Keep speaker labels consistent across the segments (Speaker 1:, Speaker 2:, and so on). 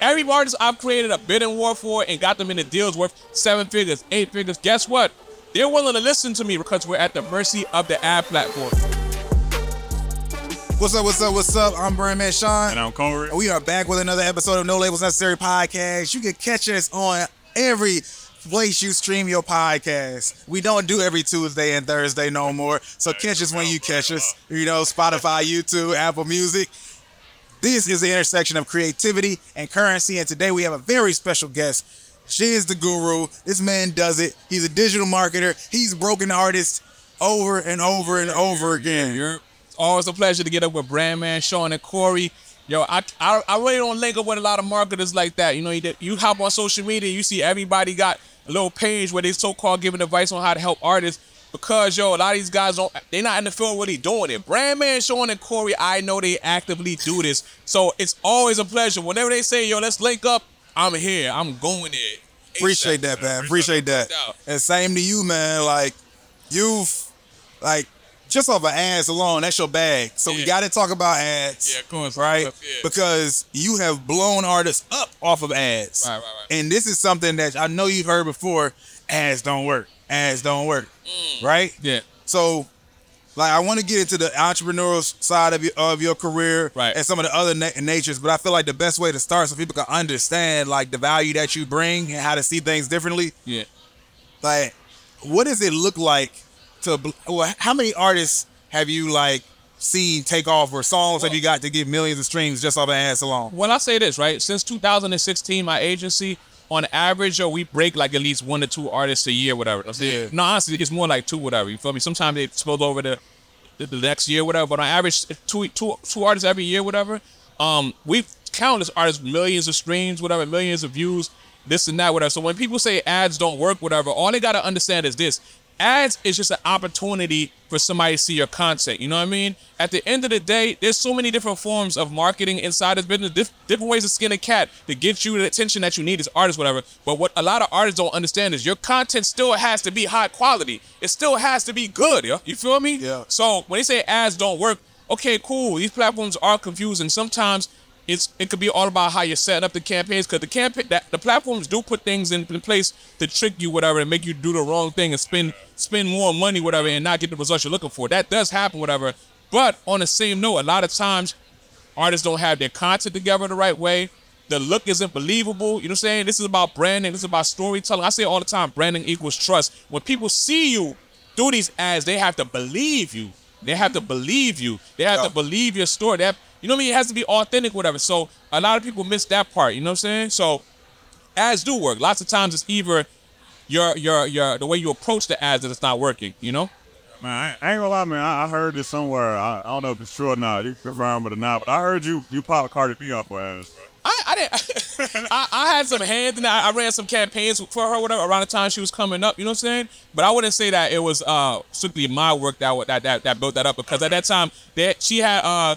Speaker 1: Every artist I've created a bidding war for and got them in the deals worth seven figures, eight figures. Guess what? They're willing to listen to me because we're at the mercy of the ad platform.
Speaker 2: What's up, what's up, what's up? I'm Brandman Sean.
Speaker 3: And I'm
Speaker 2: Kohrey. We are back with another episode of No Labels Necessary podcast. You can catch us on every place you stream your podcast. We don't do every Tuesday and Thursday no more. So catch us when you catch us. You know, Spotify, YouTube, Apple Music. This is the intersection of creativity and currency. And today we have a very special guest. She is the guru. This man does it. He's a digital marketer. He's broken artists over and over and over again.
Speaker 1: It's always a pleasure to get up with Brandman, Sean, and Kohrey. Yo, I, I I really don't link up with a lot of marketers like that. You know, you, you hop on social media, you see everybody got a little page where they so-called giving advice on how to help artists. Because yo, a lot of these guys don't they're not in the field really doing it. Brandman, Sean, and Kohrey, I know they actively do this. So it's always a pleasure. Whenever they say, yo, let's link up, I'm here. I'm going there.
Speaker 2: Appreciate that, man. Appreciate that. And same to you, man. Like you've like just off of ads alone, that's your bag. So we gotta talk about ads.
Speaker 1: Yeah, of course.
Speaker 2: Right?
Speaker 1: Yeah.
Speaker 2: Because you have blown artists up off of ads.
Speaker 1: Right, right, right.
Speaker 2: And this is something that I know you've heard before. Ads don't work. Ads don't work. Mm. Right?
Speaker 1: Yeah.
Speaker 2: So, like, I want to get into the entrepreneurial side of your of your career
Speaker 1: Right.
Speaker 2: and some of the other na- natures, but I feel like the best way to start so people can understand like the value that you bring and how to see things differently.
Speaker 1: Yeah.
Speaker 2: Like, what does it look like to? Well, how many artists have you like seen take off, or songs have you got to get millions of streams just off of ass alone?
Speaker 1: When I say this, right? Since 2016, my agency, on average, yo, we break like at least one to two artists a year, whatever.
Speaker 2: Yeah.
Speaker 1: No, honestly, it's more like two, whatever. You feel me? Sometimes they spill over the, the the next year, whatever. But on average, two two two artists every year, whatever. Um, we've countless artists, millions of streams, whatever, millions of views, this and that, whatever. So when people say ads don't work, whatever, all they gotta understand is this: ads is just an opportunity for somebody to see your content. You know what I mean? At the end of the day, there's so many different forms of marketing inside this business, dif- different ways to skin a cat to get you the attention that you need as artists, whatever. But what a lot of artists don't understand is your content still has to be high quality. It still has to be good, yo. You feel me?
Speaker 2: Yeah.
Speaker 1: So when they say ads don't work, okay, cool. These platforms are confusing. Sometimes it's it could be all about how you're setting up the campaigns because the campaign that the platforms do put things in, in place to trick you, whatever, and make you do the wrong thing and spend spend more money, whatever, and not get the results you're looking for. That does happen, whatever. But on the same note, a lot of times artists don't have their content together the right way. The look isn't believable. You know what I'm saying? This is about branding. This is about storytelling. I say all the time, branding equals trust. When people see you do these ads, they have to believe you. They have to believe you. They have
Speaker 2: Yeah.
Speaker 1: to believe your story. They have, you know what I mean? It has to be authentic, whatever. So a lot of people miss that part. You know what I'm saying? So ads do work. Lots of times it's either your your your the way you approach the ads that it's not working. You know?
Speaker 3: Man, I, I ain't gonna lie, man. I, I heard this somewhere. I, I don't know if it's true or not. You confirm it or not, but I heard you you pop Cardi B off for ass.
Speaker 1: I, I didn't. I, I had some hands and I, I ran some campaigns for her, whatever, around the time she was coming up. You know what I'm saying? But I wouldn't say that it was uh strictly my work that that that, that built that up because at that time that she had uh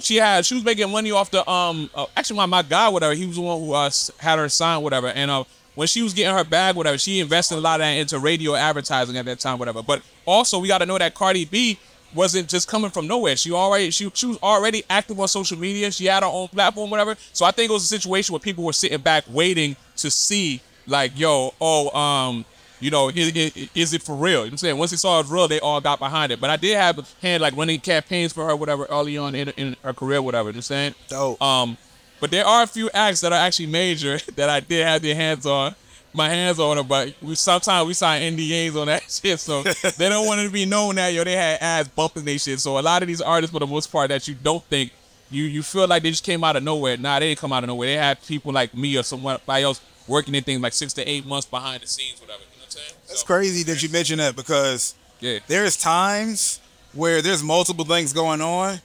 Speaker 1: she had she was making money off the um uh, actually my my guy whatever he was the one who uh had her sign whatever and uh when she was getting her bag whatever she invested a lot of that into radio advertising at that time whatever but also we got to know that Cardi B wasn't just coming from nowhere she already she, she was already active on social media she had her own platform whatever so I think it was a situation where people were sitting back waiting to see like yo oh um you know, is, it for real? You know what I'm saying? Once they saw it real, they all got behind it. But I did have a hand like running campaigns for her, whatever, early on in, in her career, whatever. You know what I'm saying?
Speaker 2: Dope.
Speaker 1: Um, but there are a few acts that are actually major that I did have their hands on, my hands on them. But we sometimes we sign NDAs on that shit, so they don't want it to be known that yo they had ads bumping they shit. So a lot of these artists, for the most part, that you don't think you you feel like they just came out of nowhere. Nah, they didn't come out of nowhere. They had people like me or someone else working in things like six to eight months behind the scenes, whatever. You know what I'm saying?
Speaker 2: It's
Speaker 1: So,
Speaker 2: crazy that you mention that because
Speaker 1: Yeah.
Speaker 2: there's times where there's multiple things going on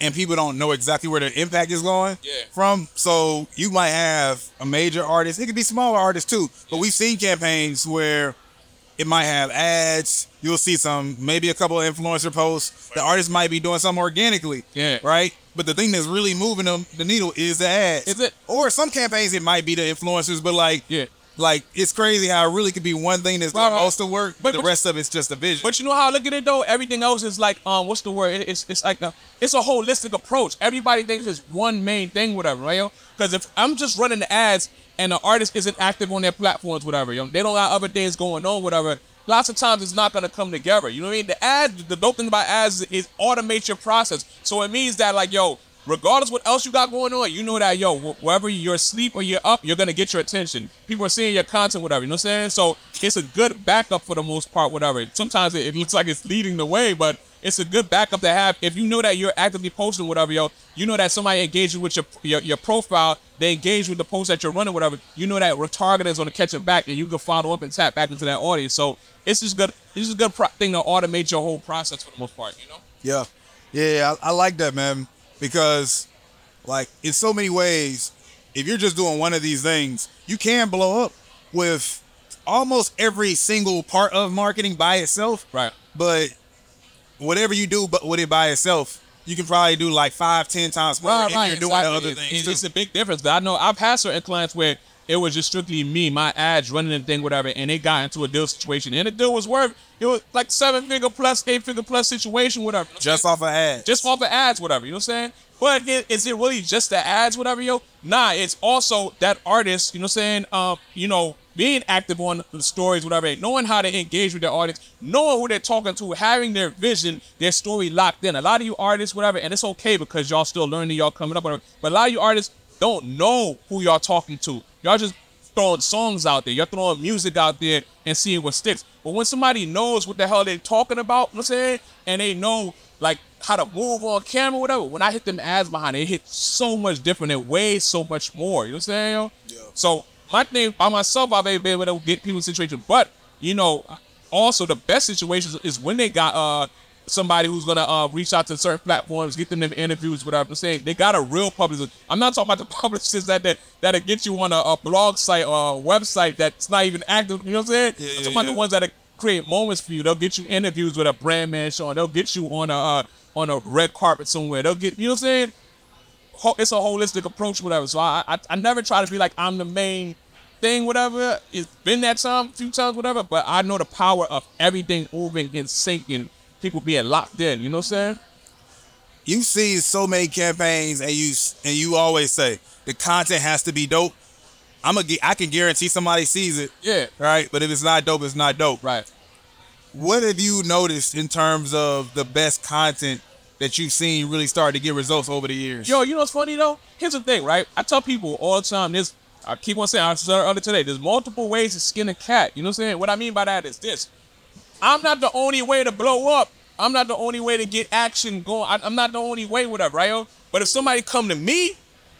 Speaker 2: and people don't know exactly where the impact is going
Speaker 1: Yeah.
Speaker 2: from. So you might have a major artist. It could be smaller artists too. But we've seen campaigns where it might have ads. You'll see some, maybe a couple of influencer posts. The artist might be doing something organically.
Speaker 1: Yeah.
Speaker 2: Right? But the thing that's really moving them, the needle is the ads.
Speaker 1: Is it?
Speaker 2: Or some campaigns, it might be the influencers, but like,
Speaker 1: Yeah.
Speaker 2: Like it's crazy how it really could be one thing that's
Speaker 1: Right, right.
Speaker 2: supposed to work,
Speaker 1: But-
Speaker 2: the
Speaker 1: but-
Speaker 2: rest of it's just a vision.
Speaker 1: But you know how I look at it though. Everything else is like um, what's the word? It- It's it's like a it's a holistic approach. Everybody thinks it's one main thing, whatever, right? yo? Because if I'm just running the ads and the artist isn't active on their platforms, whatever, yo, they don't have other things going on, whatever. Lots of times it's not gonna come together. You know what I mean? The ads, the dope thing about ads is, is automate your process. So it means that like yo, regardless what else you got going on, you know that yo, wherever you're asleep or you're up, you're gonna get your attention. People are seeing your content, whatever. You know what I'm saying? So it's a good backup for the most part, whatever. Sometimes it, it looks like it's leading the way, but it's a good backup to have. If you know that you're actively posting, whatever, yo, you know that somebody engaging with your your, your profile, they engage with the post that you're running, whatever. You know that retargeting is gonna catch it back, and you can follow up and tap back into that audience. So it's just good. It's just a good pro- thing to automate your whole process for the most part. You know?
Speaker 2: Yeah, yeah, I, I like that, man, because like in so many ways, if you're just doing one of these things, you can blow up with almost every single part of marketing by itself.
Speaker 1: Right.
Speaker 2: But whatever you do, but with it by itself, you can probably do like five, ten times more if you're doing
Speaker 1: exactly.
Speaker 2: other things.
Speaker 1: It's,
Speaker 2: too.
Speaker 1: a big difference. but I know I've had certain clients where it was just strictly me, my ads running the thing, whatever, and they got into a deal situation, and the deal was worth it was like seven figure plus, eight figure plus situation, whatever.
Speaker 2: just off of ads.
Speaker 1: just off of ads, whatever. You know what I'm saying? But is it really just the ads, whatever, yo? Nah, it's also that artist, you know what I'm saying? Um, you know, being active on the stories, whatever, knowing how to engage with their audience, knowing who they're talking to, having their vision, their story locked in. A lot of you artists, whatever, and it's okay because y'all still learning, y'all coming up, whatever. But a lot of you artists don't know who y'all talking to. Y'all just throwing songs out there. You're throwing music out there and seeing what sticks. But when somebody knows what the hell they're talking about, you know what I'm saying? And they know like how to move on camera, whatever. When I hit them ads behind it, it hit so much different. It weighs so much more. You know what I'm saying?
Speaker 2: Yeah.
Speaker 1: So my thing by myself, I've been able to get people in situations. But you know, also the best situations is when they got uh somebody who's gonna uh reach out to certain platforms, get them in interviews, whatever I'm saying. They got a real publicist. I'm not talking about the publicists that that that'll get you on a, a blog site or a website that's not even active. You know what I'm saying?
Speaker 2: Yeah,
Speaker 1: I'm
Speaker 2: yeah,
Speaker 1: talking about
Speaker 2: yeah.
Speaker 1: the ones that create moments for you. They'll get you interviews with a brand man show. They'll get you on a uh, on a red carpet somewhere. They'll get you know what I'm saying. Ho- It's a holistic approach, whatever. So I, I I never try to be like I'm the main thing, whatever. It's been that time, a few times, whatever. But I know the power of everything moving and syncing, people being locked in. You know what I'm saying?
Speaker 2: you see so many campaigns and you and you always say the content has to be dope. I'm a, I can guarantee somebody sees it,
Speaker 1: Yeah.
Speaker 2: right? But if it's not dope, it's not dope.
Speaker 1: Right.
Speaker 2: What have you noticed in terms of the best content that you've seen really start to get results over the years?
Speaker 1: Yo, you know what's funny though? Here's the thing, right? I tell people all the time. This I keep on saying. I said earlier today. There's multiple ways to skin a cat. You know what I'm saying? What I mean by that is this: I'm not the only way to blow up. I'm not the only way to get action going. I, I'm not the only way, whatever, right? yo? But if somebody come to me,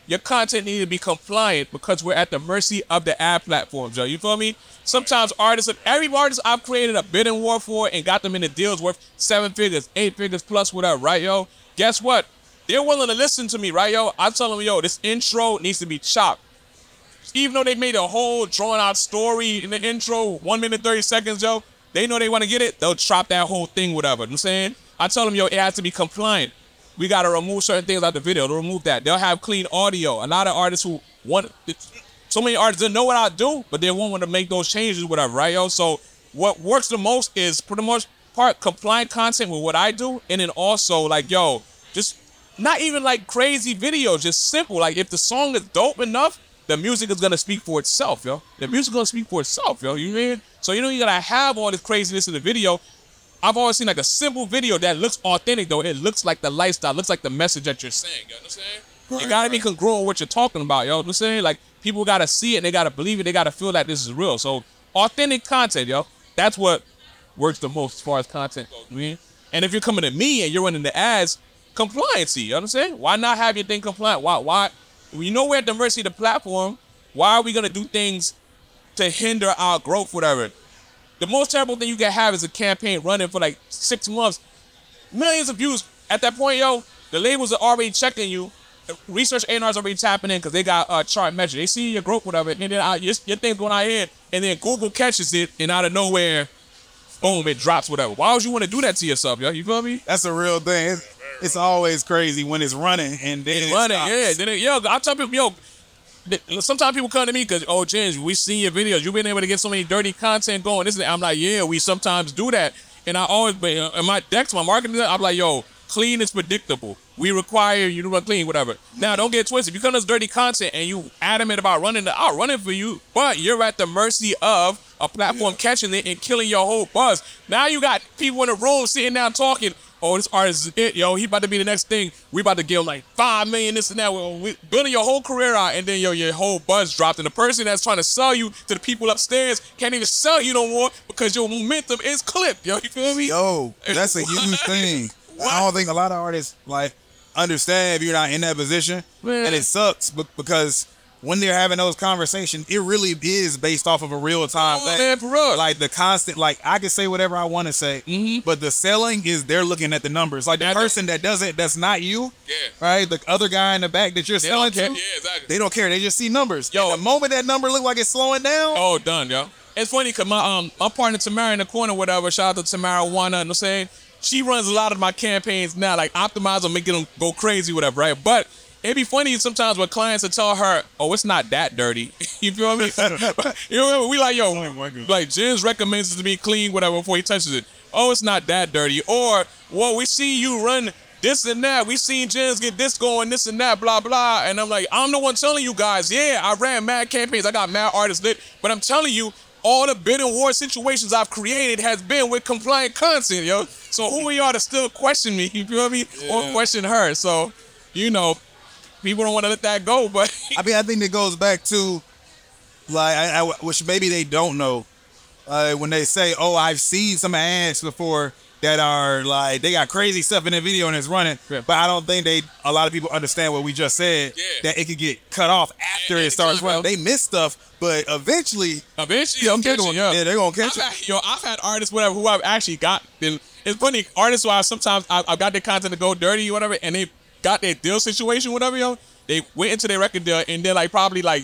Speaker 1: your content need to be compliant because we're at the mercy of the ad platforms, yo. You feel me? Sometimes artists, every artist I've created a bidding war for and got them in the deals worth seven figures, eight figures plus, whatever, right, yo? Guess what? They're willing to listen to me, right, yo? I tell them, yo, this intro needs to be chopped. Even though they made a whole drawn out story in the intro, one minute, 30 seconds, yo, they know they want to get it, they'll chop that whole thing, whatever. You know I'm saying? I tell them, yo, it has to be compliant. We got to remove certain things out the video. They'll remove that. They'll have clean audio. A lot of artists who want, so many artists didn't know what I do, but they won't want to make those changes, whatever, right, yo? So what works the most is, pretty much part, compliant content with what I do, and then also, like, yo, just not even like crazy videos, just simple. Like if the song is dope enough, the music is gonna speak for itself, yo. The music gonna speak for itself, yo. You mean? So you know you gotta have all this craziness in the video. I've always seen like a simple video that looks authentic though. It looks like the lifestyle, looks like the message that you're saying. You know what I'm saying? it gotta be congruent with what you're talking about, yo. You know what I'm saying? Like people gotta see it, and they gotta believe it, they gotta feel that this is real. So authentic content, yo. That's what works the most as far as content goes. You mean? And if you're coming to me and you're running the ads, compliancy. You know what I'm saying? Why not have your thing compliant? Why? Why? We know we're at the mercy of the platform. Why are we gonna do things to hinder our growth, whatever? The most terrible thing you can have is a campaign running for like six months, millions of views. At that point, yo, the labels are already checking you. Research A&R's already tapping in because they got uh, Chartmetric. They see your growth, whatever, and then uh, your, your thing's going out here, and then Google catches it, and out of nowhere, boom, it drops, whatever. Why would you want to do that to yourself, yo? You feel me?
Speaker 2: That's a real thing. It's, it's always crazy when it's running and then it
Speaker 1: running,
Speaker 2: stops.
Speaker 1: yeah. Then it, yo, I tell people, yo, sometimes people come to me because oh James, we seen your videos. You've been able to get so many dirty content going. This. I'm like, yeah, we sometimes do that. And I always, but uh, in my decks, my marketing, I'm like, yo, clean is predictable. We require you to run clean, whatever. Now, don't get twisted. If you come to this dirty content and you adamant about running the, I'll run it for you, but you're at the mercy of a platform catching it and killing your whole buzz. Now you got people in the room sitting down talking. Oh, this artist is it, yo. He about to be the next thing. We about to give like five million, this and that. Well, we building your whole career out, and then yo, your whole buzz dropped, and the person that's trying to sell you to the people upstairs can't even sell you no more because your momentum is clipped. Yo, you feel me?
Speaker 2: Yo, that's a huge thing.
Speaker 1: What?
Speaker 2: I don't think a lot of artists like understand if you're not in that position,
Speaker 1: Man.
Speaker 2: and it sucks because when they're having those conversations, it really is based off of a real time
Speaker 1: Oh,
Speaker 2: thing.
Speaker 1: man, for real.
Speaker 2: Like the constant, like I can say whatever I want to say,
Speaker 1: Mhm.
Speaker 2: but the selling is they're looking at the numbers. Like the
Speaker 1: That-
Speaker 2: person that doesn't, that's not you,
Speaker 1: Yeah.
Speaker 2: right? The other guy in the back that you're
Speaker 1: They
Speaker 2: selling to,
Speaker 1: Yeah, exactly.
Speaker 2: they don't care. They just see numbers.
Speaker 1: Yo.
Speaker 2: And the moment that number look like it's slowing down,
Speaker 1: Oh, done, yo. It's funny because my um my partner Tamara in the corner, whatever. Shout out to Tamara Wanna, you know what I'm saying? She runs a lot of my campaigns now, like optimize them, making them go crazy, whatever, right? But it'd be funny sometimes when clients will tell her, "Oh, it's not that dirty." you feel me? you know, we like, yo, like Jens recommends it to be clean, whatever, before he touches it. Oh, it's not that dirty. Or, well, we see you run this and that. We seen Jens get this going, this and that, blah blah. And I'm like, I'm the one telling you guys, yeah, I ran mad campaigns, I got mad artists lit, but I'm telling you, all the bidding war situations I've created has been with compliant content, yo. So who are y'all to still question me? You feel me? Or question her? So, you know, people don't want to let that go, but
Speaker 2: I mean, I think it goes back to like, I, I- which maybe they don't know uh, when they say, "Oh, I've seen some ads before that are like they got crazy stuff in the video and it's running,"
Speaker 1: Yeah.
Speaker 2: but I don't think they a lot of people understand what we just said
Speaker 1: Yeah.
Speaker 2: that it could get cut off after
Speaker 1: Yeah,
Speaker 2: it starts running. They miss stuff, but eventually,
Speaker 1: Eventually, I'm
Speaker 2: they're
Speaker 1: catching
Speaker 2: gonna,
Speaker 1: up.
Speaker 2: yeah, they're gonna catch
Speaker 1: I've
Speaker 2: it.
Speaker 1: had, yo, I've had artists, whatever, who I've actually got. Been, it's funny, artists I sometimes I, I've got their content to go dirty, or whatever, and they got their deal situation, whatever, yo. They went into their record deal, and then like probably like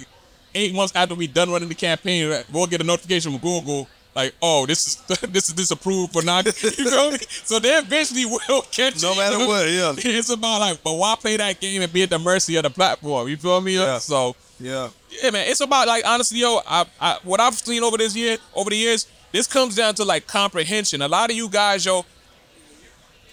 Speaker 1: eight months after we done running the campaign, we'll get a notification from Google. Like, oh, this is this is disapproved for not. You feel me? So they eventually will catch
Speaker 2: No matter
Speaker 1: you
Speaker 2: what, yeah.
Speaker 1: It's about like, but why play that game and be at the mercy of the platform? You feel me?
Speaker 2: Yeah.
Speaker 1: So
Speaker 2: Yeah,
Speaker 1: yeah, man. It's about like honestly, yo. I, I what I've seen over this year, over the years, this comes down to like comprehension. A lot of you guys, yo,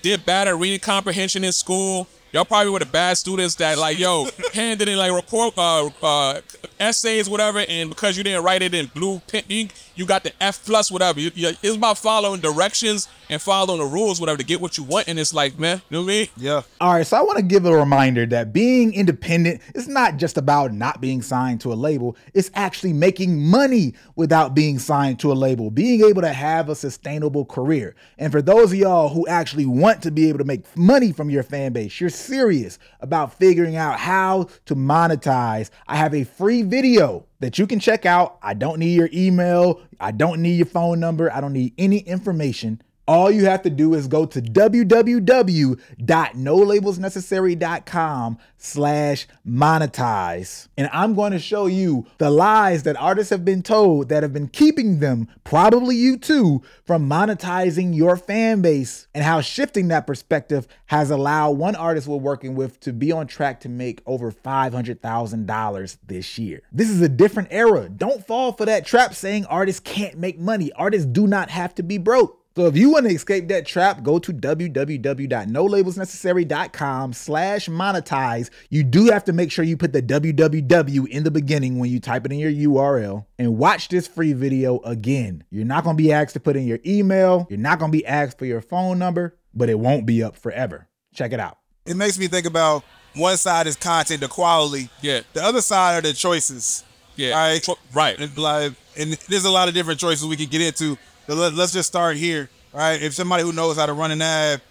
Speaker 1: did bad at reading comprehension in school. Y'all probably were the bad students that like, yo, handed in like report, uh, uh, essays, whatever, and because you didn't write it in blue pen ink, you got the F plus, whatever. You, you, it's about following directions and following the rules, whatever, to get what you want. And it's like, man, you know what I mean?
Speaker 2: yeah.
Speaker 4: All right, so I want to give a reminder that being independent is not just about not being signed to a label, it's actually making money without being signed to a label, being able to have a sustainable career. And for those of y'all who actually want to be able to make money from your fan base, you're serious about figuring out how to monetize, I have a free video that you can check out. I don't need your email, I don't need your phone number, I don't need any information. All you have to do is go to www.nolabelsnecessary.com slash monetize. And I'm going to show you the lies that artists have been told that have been keeping them, probably you too, from monetizing your fan base and how shifting that perspective has allowed one artist we're working with to be on track to make over $500,000 this year. This is a different era. Don't fall for that trap saying artists can't make money. Artists do not have to be broke. So if you want to escape that trap, go to www.nolabelsnecessary.com slash monetize. You do have to make sure you put the www in the beginning when you type it in your URL and watch this free video again. You're not going to be asked to put in your email. You're not going to be asked for your phone number, but it won't be up forever. Check it out.
Speaker 2: It makes me think about one side is content, the quality.
Speaker 1: Yeah.
Speaker 2: The other side are the choices.
Speaker 1: Yeah.
Speaker 2: Right.
Speaker 1: Right.
Speaker 2: And like, and there's a lot of different choices we can get into. Let, let's just start here, right? If somebody who knows how to run an ad,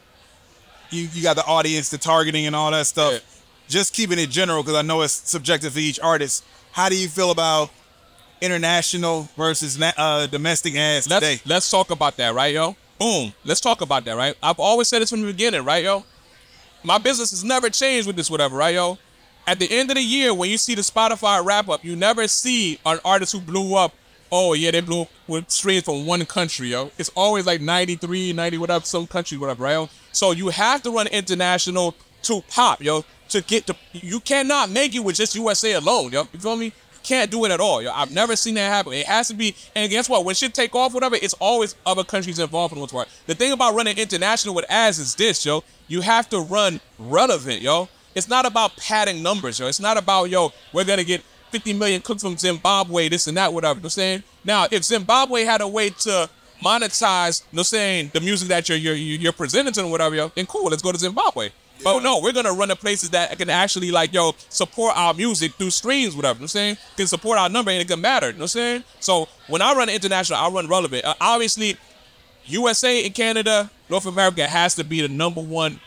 Speaker 2: you you got the audience, the targeting, and all that stuff.
Speaker 1: Yeah.
Speaker 2: Just keeping it general because I know it's subjective for each artist. How do you feel about international versus na- uh, domestic ads
Speaker 1: let's,
Speaker 2: today?
Speaker 1: Let's talk about that, right, yo? Boom. Let's talk about that, right? I've always said this from the beginning, right, yo? My business has never changed with this, whatever, right, yo? At the end of the year, when you see the Spotify wrap up, you never see an artist who blew up. Oh, yeah, they blew with streams from one country, yo. It's always like 93, 90, whatever, some country, whatever, right? So you have to run international to pop, yo. to get to. You cannot make it with just USA alone, yo. You feel me? Can't do it at all, yo. I've never seen that happen. It has to be. And guess what? When shit take off, whatever, it's always other countries involved for the most part. The thing about running international with ads is this, yo. You have to run relevant, yo. It's not about padding numbers, yo. It's not about yo. We're gonna get 50 million clicks from Zimbabwe, this and that, whatever. You know what I'm saying? Now, if Zimbabwe had a way to monetize, you know saying, the music that you're you're you're presenting to them, whatever, yo, then cool, let's go to Zimbabwe. But no, we're gonna run to places that can actually like yo support our music through streams, whatever. You know what I'm saying can support our number and it can matter. You know what I'm saying? So when I run international, I run relevant. Uh, obviously, USA and Canada, North America has to be the number one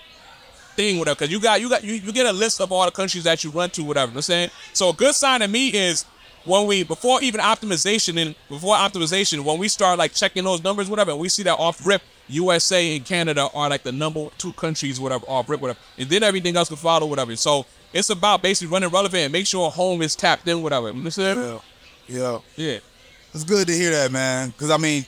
Speaker 1: thing, whatever. Because you got you got you, you get a list of all the countries that you run to, whatever. You know what I'm saying? So a good sign to me is when we before even optimization and before optimization, when we start like checking those numbers, whatever, and we see that off rip, USA and Canada are like the number two countries, whatever, off rip, whatever, and then everything else can follow, whatever. So it's about basically running relevant and make sure home is tapped in, whatever. You know what?
Speaker 2: Yeah. Yeah.
Speaker 1: Yeah.
Speaker 2: It's good to hear that, man. Because I mean,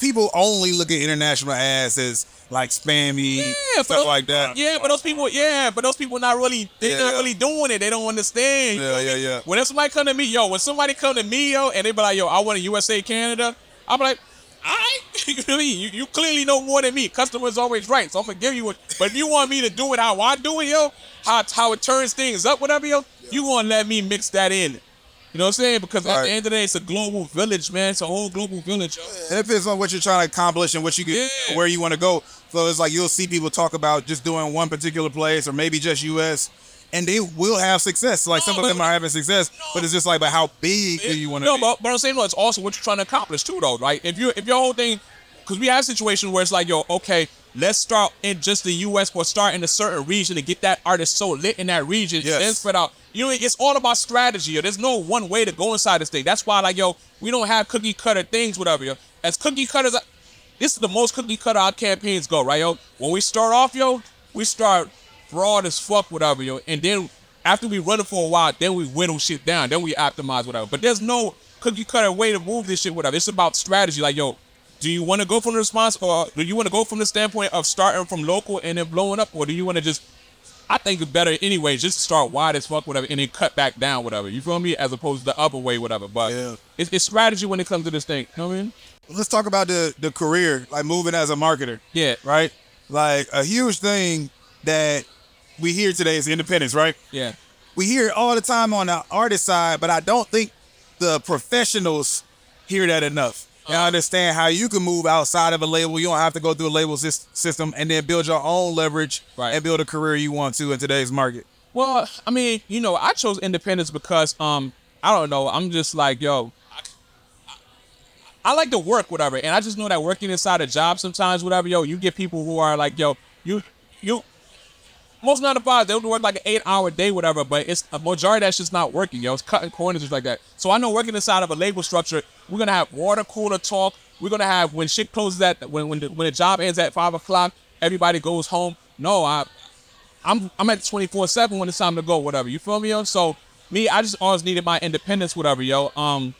Speaker 2: people only look at international ads as like spammy
Speaker 1: Yeah,
Speaker 2: stuff
Speaker 1: those-
Speaker 2: like that.
Speaker 1: Yeah, but those people, yeah, but those people not really, they're
Speaker 2: Yeah,
Speaker 1: not
Speaker 2: yeah.
Speaker 1: really doing it. They don't understand.
Speaker 2: Yeah, yeah, yeah.
Speaker 1: When somebody come to me, yo, when somebody come to me, yo, and they be like, yo, I want a USA, Canada, I'm like, all right, you know I mean? You, you clearly know more than me. Customer's always right, so I'm gonna give you what. But if you want me to do it how I do it, yo, how how it turns things up, whatever, yo, you gonna let me mix that in. You know what I'm saying? Because at
Speaker 2: Right.
Speaker 1: the end of the day, it's a global village, man. It's a whole global village, yo.
Speaker 2: It depends on what you're trying to accomplish and what you get,
Speaker 1: Yeah.
Speaker 2: where you want to go. So it's like you'll see people talk about just doing one particular place or maybe just US, and they will have success. Like some of them are having success, but it's just like, but how big do you want to?
Speaker 1: No, but, but I'm saying no, it's also what you're trying to accomplish too, though, right? If you if your whole thing, because we have situations where it's like, yo, okay, let's start in just the U.S. or start in a certain region to get that artist so lit in that region,
Speaker 2: Yes.
Speaker 1: then spread out. You know, it's all about strategy. Yo. There's no one way to go inside this thing. That's why, like, yo, we don't have cookie cutter things, whatever. Yo, as cookie cutters, this is the most cookie cutter our campaigns go, right, yo? When we start off, yo, we start broad as fuck, whatever, yo, and then after we run it for a while, then we whittle shit down, then we optimize whatever. But there's no cookie cutter way to move this shit, whatever. It's about strategy. Like, yo, do you want to go from the response, or do you want to go from the standpoint of starting from local and then blowing up, or do you want to just I think it's better anyway, just start wide as fuck, whatever, and then cut back down, whatever. You feel me? As opposed to the upper way, whatever. But
Speaker 2: Yeah.
Speaker 1: it's, it's strategy when it comes to this thing. You know what I mean?
Speaker 2: Let's talk about the the career, like moving as a marketer.
Speaker 1: Yeah.
Speaker 2: Right. Like a huge thing that we hear today is independence, right?
Speaker 1: Yeah.
Speaker 2: we hear it all the time on the artist side, but I don't think the professionals hear that enough. And
Speaker 1: Uh-huh.
Speaker 2: understand how you can move outside of a label. You don't have to go through a label sys- system and then build your own leverage
Speaker 1: Right.
Speaker 2: and build a career you want to in today's market.
Speaker 1: Well, I mean, you know, I chose independence because um, I don't know. I'm just like, yo, I like to work, whatever, and I just know that working inside a job sometimes, whatever, yo, you get people who are like, yo, you, you. Most nine to fives, they'll work like an eight hour day, whatever, but it's a majority that's just not working, yo. It's cutting corners just like that. So I know working inside of a label structure, we're gonna have water cooler talk. We're gonna have when shit closes at when when the, when the job ends at five o'clock, everybody goes home. No, I I'm I'm at 24 seven when it's time to go, whatever. You feel me, yo? So me, I just always needed my independence, whatever, yo. Um,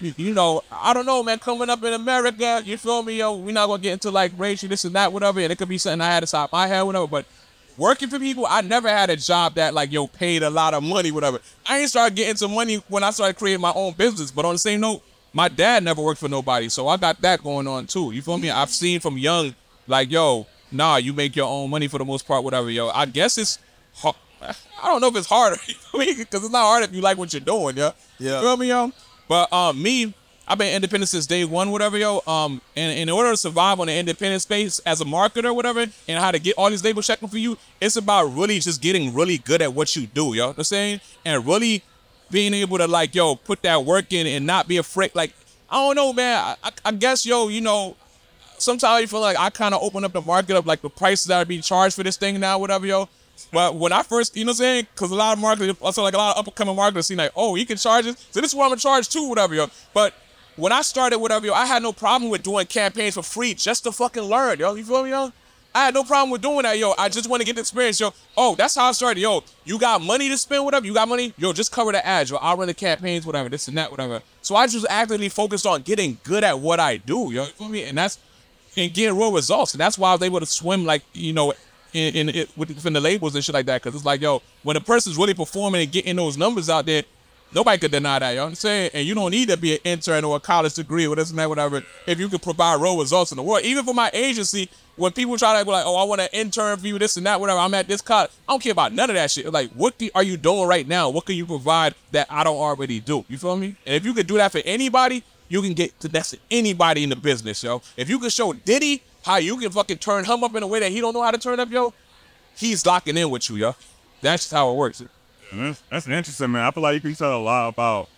Speaker 1: you, know, I don't know, man. Coming up in America, you feel me, yo? We're not gonna get into like racial this and that, whatever. And it could be something I had to stop my head, whatever. But working for people, I never had a job that like yo paid a lot of money, whatever. I ain't started getting some money when I started creating my own business. But on the same note, my dad never worked for nobody, so I got that going on too. You feel me? I've seen from young, like yo, nah, you make your own money for the most part, whatever, yo. I guess it's. I don't know if it's harder, you feel me? Because it's not hard if you like what you're doing, yeah.
Speaker 2: Yeah.
Speaker 1: You feel me, yo? But um, me, I've been independent since day one, whatever, yo. Um, and in order to survive on the independent space as a marketer, whatever, and how to get all these labels checking for you, it's about really just getting really good at what you do, yo. You know what I'm saying? And really being able to like, yo, put that work in and not be afraid. Like, I don't know, man. I, I, I guess, yo, you know, sometimes you feel like I kind of open up the market up, like the prices that are being charged for this thing now, whatever, yo. But when I first, you know what I'm saying? Because a lot of marketers, also like a lot of up and coming marketers see like, oh, you can charge this. So this is what I'm gonna charge too, whatever, yo. But when I started, whatever, yo, I had no problem with doing campaigns for free just to fucking learn, yo. You feel me, yo? I had no problem with doing that, yo. I just want to get the experience, yo. Oh, that's how I started, yo. You got money to spend, whatever. You got money, yo. Just cover the ads, yo. I'll run the campaigns, whatever, this and that, whatever. So I just actively focused on getting good at what I do, yo. You feel me? And that's and getting real results. And that's why I was able to swim like, you know, in, in it with within the labels and shit like that. Cause it's like, yo, when a person's really performing and getting those numbers out there, nobody could deny that. You know what I'm saying? And you don't need to be an intern or a college degree or this and that, whatever. If you can provide real results in the world, even for my agency, when people try to be like, oh, I want to intern for you, this and that, whatever. I'm at this college. I don't care about none of that shit. Like, what do, are you doing right now? What can you provide that I don't already do? You feel me? And if you could do that for anybody, you can get to that's anybody in the business, yo. If you can show Diddy how you can fucking turn him up in a way that he don't know how to turn up, yo, he's locking in with you, yo. That's just how it works.
Speaker 3: That's, that's interesting, man. I feel like you can tell a lot about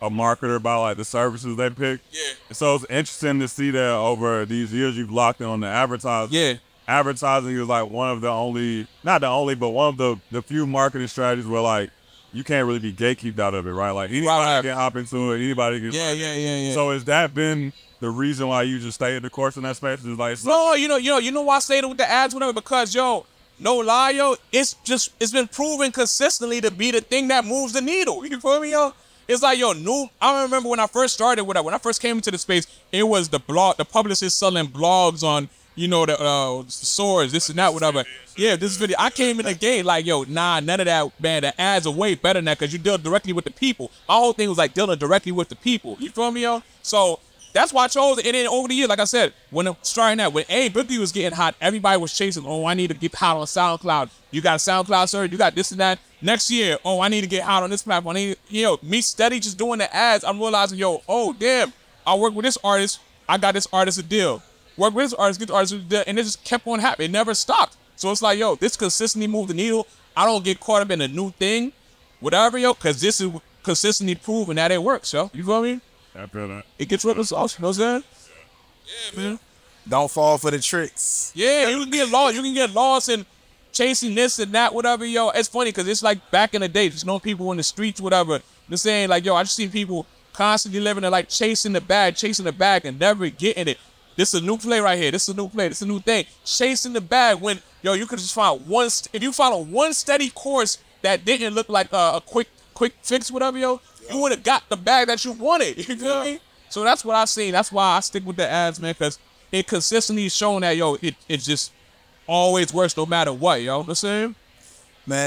Speaker 3: a marketer about like the services they pick.
Speaker 1: Yeah.
Speaker 3: And so it's interesting to see that over these years you've locked in on the advertising.
Speaker 1: Yeah.
Speaker 3: Advertising is like one of the only, not the only, but one of the the few marketing strategies where like you can't really be gatekeeped out of it, right? Like anybody
Speaker 1: Right.
Speaker 3: can hop into it, anybody can.
Speaker 1: Yeah, yeah, yeah, yeah.
Speaker 3: So has that been the reason why you just stayed the course in that space? Is like,
Speaker 1: No, you know, you know, you know why I stayed with the ads, whatever, because yo, no lie, yo, it's just it's been proven consistently to be the thing that moves the needle. You feel me, yo? It's like yo, new. I remember when I first started with that. When I first came into the space, it was the blog, the publicist selling blogs on, you know, the uh, swords, this and that, whatever. Yeah, this video. I came in the game like, yo, nah, none of that, man. The ads are way better that because you deal directly with the people. My whole thing was like dealing directly with the people. You feel me, yo? So that's why I chose it. And then over the years, like I said, when I'm starting out, when A Boogie was getting hot, everybody was chasing, oh, I need to get hot on SoundCloud. You got SoundCloud, sir? You got this and that. Next year, oh, I need to get hot on this platform. I need, you know, me steady just doing the ads. I'm realizing, yo, oh, damn, I work with this artist. I got this artist a deal. Work with this artist, get the artist a. And it just kept on happening. It never stopped. So it's like, yo, this consistently moved the needle. I don't get caught up in a new thing, whatever, yo, because this is consistently proven that it works, yo. You feel me?
Speaker 3: I feel that.
Speaker 1: It gets rid of sauce. You know what I'm saying? Yeah, man.
Speaker 2: Don't fall for the tricks.
Speaker 1: Yeah, you can get lost. You can get lost in chasing this and that, whatever, yo. It's funny because it's like back in the day, just know people in the streets, whatever. They're saying like, yo, I just see people constantly living and like chasing the bag, chasing the bag, and never getting it. This is a new play right here. This is a new play. This is a new thing. Chasing the bag when yo, you could just find one. If you follow one steady course that didn't look like a, quick, quick fix, whatever, yo, you would have got the bag that you wanted. You feel me? So that's what I seen. That's why I stick with the ads, man, because it consistently showing that yo, it it just always works no matter what, yo. Know what
Speaker 2: Man,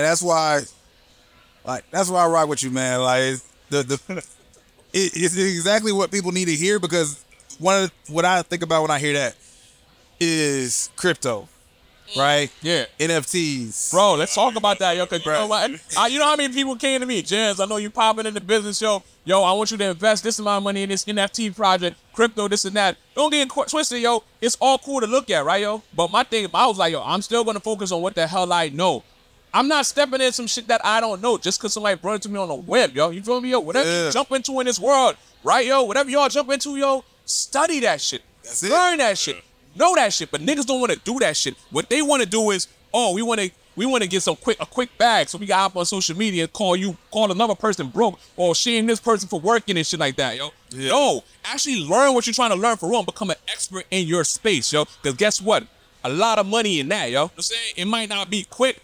Speaker 2: that's why like that's why I rock with you, man. Like the the it, it's exactly what people need to hear because one of the, what I think about when I hear that is crypto, mm. right?
Speaker 1: Yeah.
Speaker 2: NFTs.
Speaker 1: Bro, let's talk about that, yo. Cause you know, what? I, you know how many people came to me, Jens. I know you popping in the business, yo. Yo, I want you to invest this amount of money in this NFT project, crypto, this and that. Don't get it qu- twisted, yo. It's all cool to look at, right, yo? But my thing, I was like, yo, I'm still gonna focus on what the hell I know. I'm not stepping in some shit that I don't know just because somebody brought it to me on a whim, yo. You feel me, yo? Whatever
Speaker 2: Yeah.
Speaker 1: you jump into in this world, right, yo? Whatever y'all jump into, yo, study that shit.
Speaker 2: That's it.
Speaker 1: Learn that shit. Know that shit. But niggas don't want to do that shit. What they want to do is, oh, we want to we want to get some quick a quick bag, so we got up on social media and call you call another person broke or shame this person for working and shit like that, yo. No, actually learn what you're trying to learn for real and become an expert in your space, yo. Because guess what? A lot of money in that, yo. You know I'm saying it might not be quick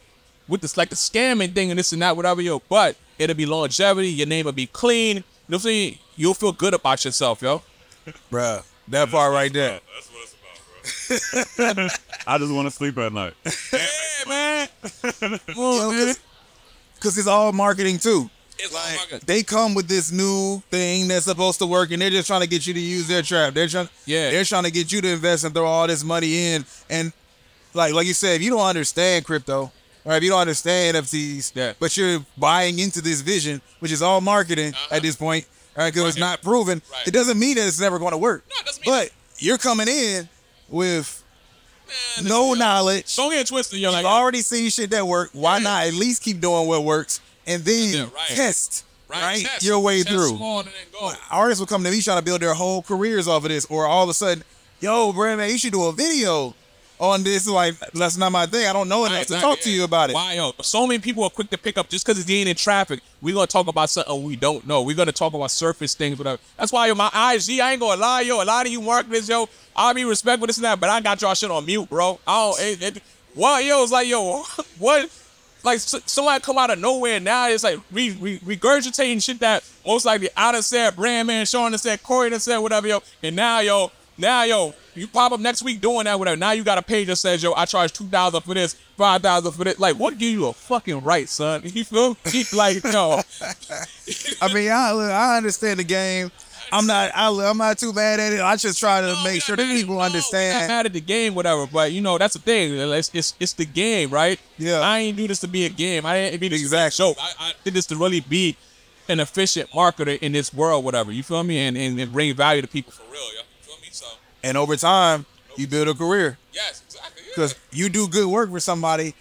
Speaker 1: with this like the scamming thing and this and that, whatever, yo. But it'll be longevity. Your name will be clean. You know what I'm saying? You'll feel good about yourself, yo.
Speaker 2: Bruh. That part right there.
Speaker 3: That's what it's about, bro. I just want to sleep at night.
Speaker 1: Yeah, man. Come on.
Speaker 2: Cause it's all marketing too.
Speaker 1: It's all marketing.
Speaker 2: They come with this new thing that's supposed to work, and they're just trying to get you to use their trap. They're trying,
Speaker 1: Yeah.
Speaker 2: they're trying to get you to invest and throw all this money in. And like, like you said, if you don't understand crypto, or if you don't understand NFTs,
Speaker 1: Yeah.
Speaker 2: but you're buying into this vision, which is all marketing uh-huh. at this point, all right, because it's
Speaker 1: Uh-huh.
Speaker 2: Not proven,
Speaker 1: Right.
Speaker 2: it doesn't mean that it's never going to work.
Speaker 1: No, it doesn't mean
Speaker 2: but you're coming in with
Speaker 1: Man,
Speaker 2: no knowledge.
Speaker 1: Don't get it twisted. You're like,
Speaker 2: You've already seen shit that work. Why
Speaker 1: Yeah.
Speaker 2: not at least keep doing what works and then
Speaker 1: Yeah, right.
Speaker 2: test right,
Speaker 1: test-
Speaker 2: your way through?
Speaker 1: small and then go.
Speaker 2: Artists will come to me trying to build their whole careers off of this, or all of a sudden, yo, bro, man, you should do a video on this. Like that's not my thing. I don't know enough to talk to you about it.
Speaker 1: Why, yo? So many people are quick to pick up just because it's getting in traffic. We're gonna talk about something oh, we don't know. We're gonna talk about surface things, whatever. That's why yo, my IG, I ain't gonna lie, yo. A lot of you marketers, yo, I'll be respectful this and that, but I got y'all shit on mute, bro. I don't. It, it, what, yo? It's like, yo, what? Like s- somebody come out of nowhere now. It's like re, re, regurgitating shit that most likely I done said, Brand Man, Sean done said, Kohrey done said, whatever, yo. And now, yo, Now, yo, you pop up next week doing that, whatever. Now you got a page that says, yo, I charge two thousand for this, five thousand for this. Like, what give you a fucking right, son? You feel? me? like, yo,
Speaker 2: I mean, I I understand the game. I'm not. I, I'm not too bad at it. I just try to make sure that people
Speaker 1: I'm
Speaker 2: understand.
Speaker 1: mad at the game, whatever. But you know, that's the thing. It's it's, it's the game, right?
Speaker 2: Yeah.
Speaker 1: I ain't do this to be a game. I ain't be this
Speaker 2: Exactly.
Speaker 1: exact show. I, I did this to really be an efficient marketer in this world, whatever. You feel me? And and, and bring value to people for real, yo. You feel me? So
Speaker 2: And over time, you build a career
Speaker 1: yes, exactly. Yeah.
Speaker 2: because you do good work for somebody,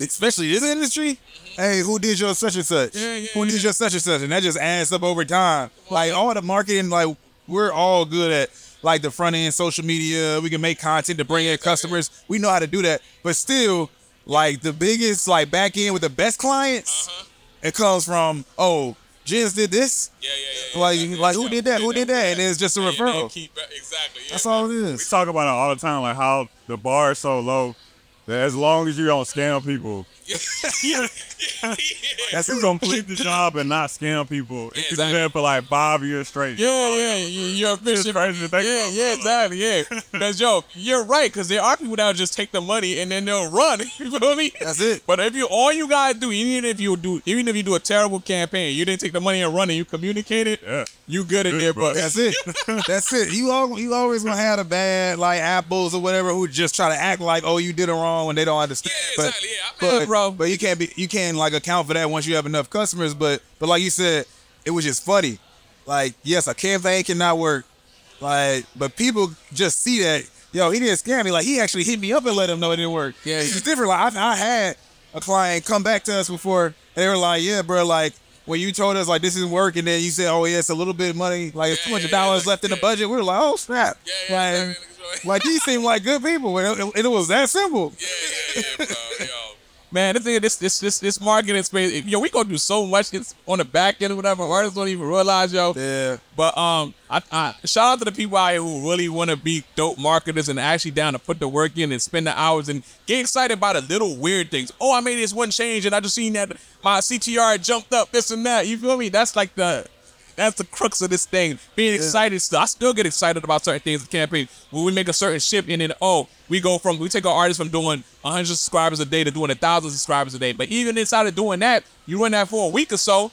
Speaker 2: especially this industry. Mm-hmm. Hey, who did your such and such?
Speaker 1: Yeah, yeah,
Speaker 2: who did your such and such? And that just adds up over time. Like all the marketing, like we're all good at like the front end social media. We can make content to bring in customers. We know how to do that. But still, like the biggest like back end with the best clients, uh-huh. it comes from oh, Jens did this.
Speaker 1: yeah, yeah, yeah.
Speaker 2: Like,
Speaker 1: exactly.
Speaker 2: like who did that? Who did that? And it's just a
Speaker 1: Yeah, yeah,
Speaker 2: referral.
Speaker 1: keep- exactly. Yeah.
Speaker 2: That's all it is.
Speaker 3: We talk about it all the time, like how the bar is so low that as long as you don't scam people,
Speaker 2: That's
Speaker 3: you
Speaker 2: it.
Speaker 3: complete the job and not scam people. You're there for like five years straight.
Speaker 1: Yeah, yeah, you- you're efficient. Yeah, yeah, exactly, yeah. Because yo, you're right. Because there are people that will just take the money and then they'll run. You feel me?
Speaker 2: That's it.
Speaker 1: But if you all you gotta do, even if you do, even if you do a terrible campaign, you didn't take the money and run and you communicated,
Speaker 3: Yeah.
Speaker 1: you good at there.
Speaker 3: bro.
Speaker 1: But
Speaker 2: That's it. That's it. You all you always gonna have the bad like apples or whatever who just try to act like oh you did it wrong when they don't understand.
Speaker 1: Yeah,
Speaker 2: but,
Speaker 1: exactly, yeah, I
Speaker 2: but,
Speaker 1: bro.
Speaker 2: But you can't be you can't like account for that once you have enough customers. But but like you said, it was just funny. Like yes, a campaign cannot work. Like but people just see that yo he didn't scam me. Like he actually hit me up and let him know it didn't work.
Speaker 1: Yeah,
Speaker 2: it's different. Like I, I had a client come back to us before. And they were like yeah, bro, like. When you told us like this isn't working, then you said, "Oh yeah, it's a little bit of money, like it's two hundred dollars left in the budget." We were like, "Oh snap!"
Speaker 1: Yeah, yeah,
Speaker 2: like, like these seem like good people, and it, it was that simple.
Speaker 1: yeah, yeah, yeah, bro. Yo. Man, this thing, this this this this marketing space, yo, we gonna do so much it's on the back end or whatever. Artists don't even realize, yo.
Speaker 2: Yeah.
Speaker 1: But um, I, I shout out to the people out here who really want to be dope marketers and actually down to put the work in and spend the hours and get excited by the little weird things. Oh, I made this one change and I just seen that my CTR jumped up, this and that. You feel me? That's like the that's the crux of this thing. Being excited, still, I still get excited about certain things in the campaign. When we make a certain shift and then oh, we go from we take our artists from doing 100 subscribers a day to doing a thousand subscribers a day. But even inside of doing that, you run that for a week or so,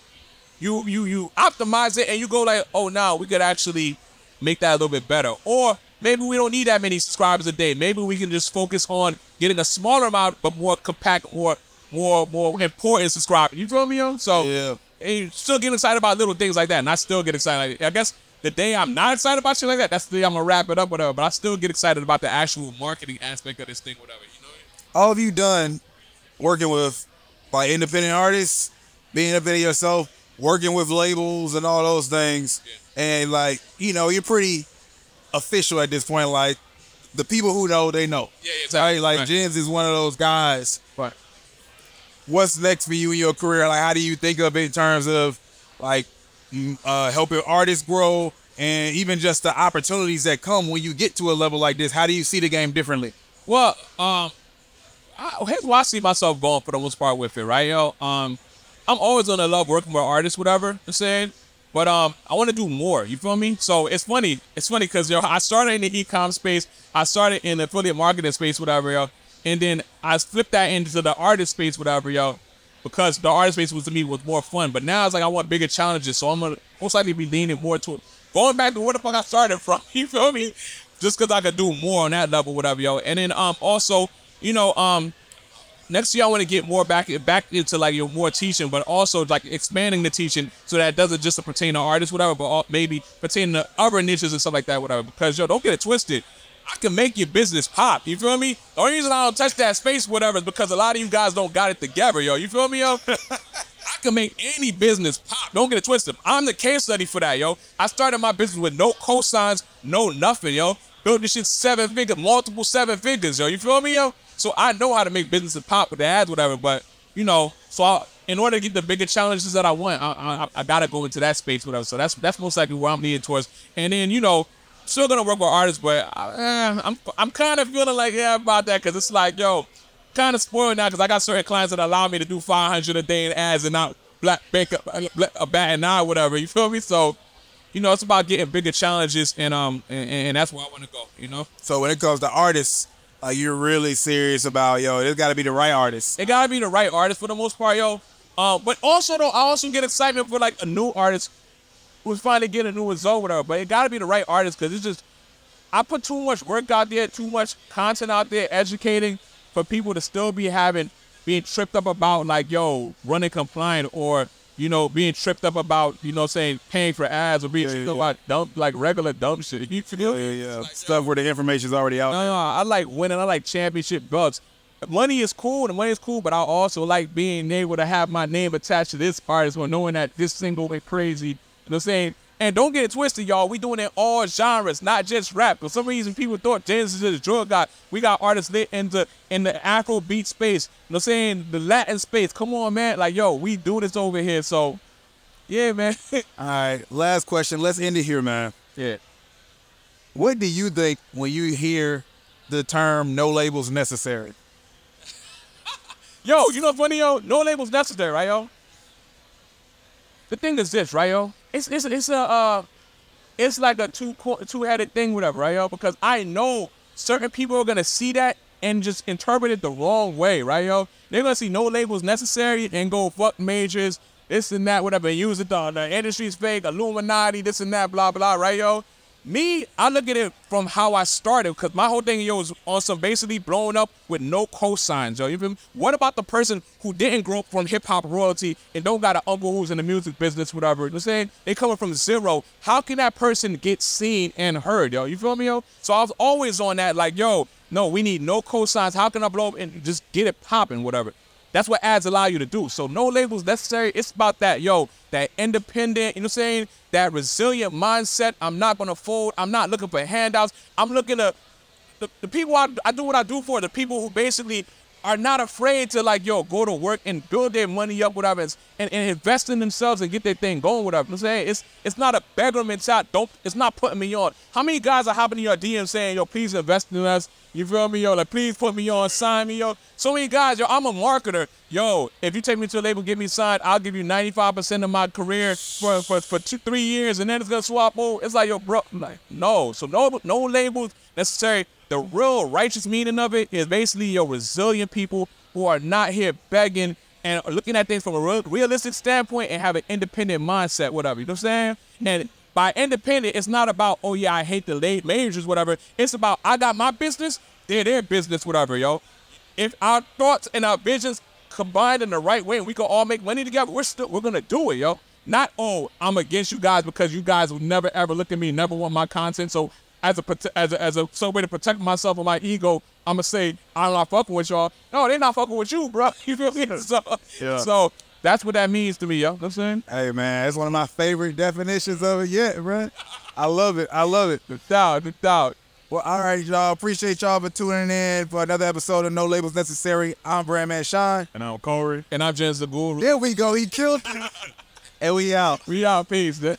Speaker 1: you you you optimize it and you go like, oh now we could actually make that a little bit better. Or maybe we don't need that many subscribers a day. Maybe we can just focus on getting a smaller amount but more compact, more more more important subscribers. You feel me, yo? So
Speaker 2: Yeah.
Speaker 1: And you still get excited about little things like that, and I still get excited. I guess the day I'm not excited about shit like that, that's the day I'm gonna wrap it up, whatever. But I still get excited about the actual marketing aspect of this thing, whatever. You know?
Speaker 2: All of you done working with like independent artists, being independent yourself, working with labels and all those things, and like you know you're pretty official at this point. Like the people who know, they know.
Speaker 1: Yeah, yeah, exactly.
Speaker 2: Right? Like
Speaker 1: Right.
Speaker 2: Jens is one of those guys.
Speaker 1: But
Speaker 2: what's next for you in your career? Like, how do you think of it in terms of like uh, helping artists grow and even just the opportunities that come when you get to a level like this? How do you see the game differently?
Speaker 1: Well, um, I, here's I see myself going for the most part with it, right, yo. Um, I'm always gonna love working with artists, whatever I'm saying. But um, I want to do more. You feel me? So it's funny. It's funny because yo, I started in the e-com space. I started in the affiliate marketing space, whatever, yo. And then I flipped that into the artist space, whatever, yo. Because the artist space was to me was more fun. But now it's like I want bigger challenges, so I'm gonna most likely be leaning more to going back to where the fuck I started from. You feel me? Just because I could do more on that level, whatever, yo. And then um also, you know, um next year I want to get more back back into like your more teaching, but also like expanding the teaching so that doesn't just pertain to artists, whatever, but maybe pertain to other niches and stuff like that, whatever. Because yo, don't get it twisted. I can make your business pop. You feel me? The only reason I don't touch that space, whatever, is because a lot of you guys don't got it together, yo. You feel me, yo? I can make any business pop. Don't get it twisted. I'm the case study for that, yo. I started my business with no cosigns, no nothing, yo. Built this shit seven figures, multiple seven figures, yo. You feel me, yo? So I know how to make businesses pop with the ads, whatever. But you know, so I, in order to get the bigger challenges that I want, I, I, I gotta go into that space, whatever. So that's that's most likely where I'm leaning towards. And then you know, still gonna work with artists, but I, eh, I'm I'm kind of feeling like yeah about that because it's like yo, kind of spoiled now because I got certain clients that allow me to do 500 a day in ads and not black bank a, a bat and eye, whatever. You feel me? So you know, it's about getting bigger challenges, and um, and, and that's where I want to go. You know,
Speaker 2: So when it comes to artists, like you're really serious about yo, it's got to be the right artist.
Speaker 1: it gotta be the right artist for the most part, yo. Um, but also though, I also get excitement for like a new artist who's finally getting a new result, whatever. But it gotta be the right artist because it's just I put too much work out there, too much content out there, educating for people to still be having being tripped up about like yo running compliant or you know being tripped up about you know saying paying for ads or being
Speaker 2: Yeah,
Speaker 1: tripped
Speaker 2: yeah,
Speaker 1: about dumb like regular dumb shit. You feel?
Speaker 2: Yeah, yeah. Stuff where the information's already out.
Speaker 1: No, no, I like winning. I like championship belts. Money is cool, and money is cool, but I also like being able to have my name attached to this artist or knowing that this single went crazy. You know what I'm saying? And don't get it twisted, y'all. We doing it all genres, not just rap. For some reason, people thought Genesis is a drug guy. We got artists lit in the in the Afro beat space. You know what I'm saying? The Latin space. Come on, man. Like, yo, we do this over here. So, yeah, man.
Speaker 2: All right, last question. Let's end it here, man.
Speaker 1: yeah.
Speaker 2: What do you think when you hear the term "no labels necessary"?
Speaker 1: Yo, you know what's funny, yo? No labels necessary, right, yo? The thing is this, right, yo? It's it's it's a uh, it's like a two two headed thing, whatever, right, yo? Because I know certain people are gonna see that and just interpret it the wrong way, right, yo? They're gonna see no labels necessary and go fuck majors, this and that, whatever, use it on the industry's fake, Illuminati, this and that, blah blah, right, yo? Me, I look at it from how I started, because my whole thing, yo, was on some basically blowing up with no cosigns, yo. You feel me? What about the person who didn't grow up from hip hop royalty and don't got an uncle who's in the music business, whatever? You know what I'm saying? They coming from zero. How can that person get seen and heard, yo? You feel me, yo? So I was always on that, like, yo, no, we need no cosigns. How can I blow up and just get it popping, whatever? That's what ads allow you to do. So no labels necessary. It's about that, yo, that independent, you know what I'm saying? That resilient mindset. I'm not gonna fold. I'm not looking for handouts. I'm looking to the, the people I, I do what I do for, the people who basically are not afraid to like, yo, go to work and build their money up, whatever, and, and, invest in themselves and get their thing going, whatever. I'm saying? It's it's not a beggar mentality. Don't it's not putting me on. How many guys are hopping in your DM saying, yo, please invest in us? You feel me, yo? Like, please put me on, sign me, yo. So many guys, yo, I'm a marketer. Yo, if you take me to a label, get me signed, I'll give you 95% of my career for, for, for two, three years, and then it's gonna swap over. It's like, yo, bro, I'm like, no. So no no labels necessary. The real righteous meaning of it is basically your resilient people who are not here begging and looking at things from a real, realistic standpoint and have an independent mindset, whatever. You know what I'm saying? And by independent, it's not about, oh yeah, I hate the late majors, whatever. It's about I got my business, they're their business, whatever, yo. If our thoughts and our visions combined in the right way and we can all make money together, we're still we're gonna do it, yo. Not oh, I'm against you guys because you guys will never ever look at me, never want my content. So as a as a as a some way to protect myself and my ego, I'ma say I'm not fucking with y'all. No, they're not fucking with you, bro. You feel me? So
Speaker 2: Yeah.
Speaker 1: so that's what that means to me, yo. You know what I'm saying?
Speaker 2: Hey man, it's one of my favorite definitions of it yet, bro. I love it. I love it.
Speaker 1: No doubt, no doubt.
Speaker 2: Well, all right, y'all. Appreciate y'all for tuning in for another episode of No Labels Necessary. I'm Brandman Sean.
Speaker 3: And I'm Kohrey.
Speaker 1: And I'm Jens the Guru.
Speaker 2: There we go. He killed it. and we out.
Speaker 1: We out, peace. man.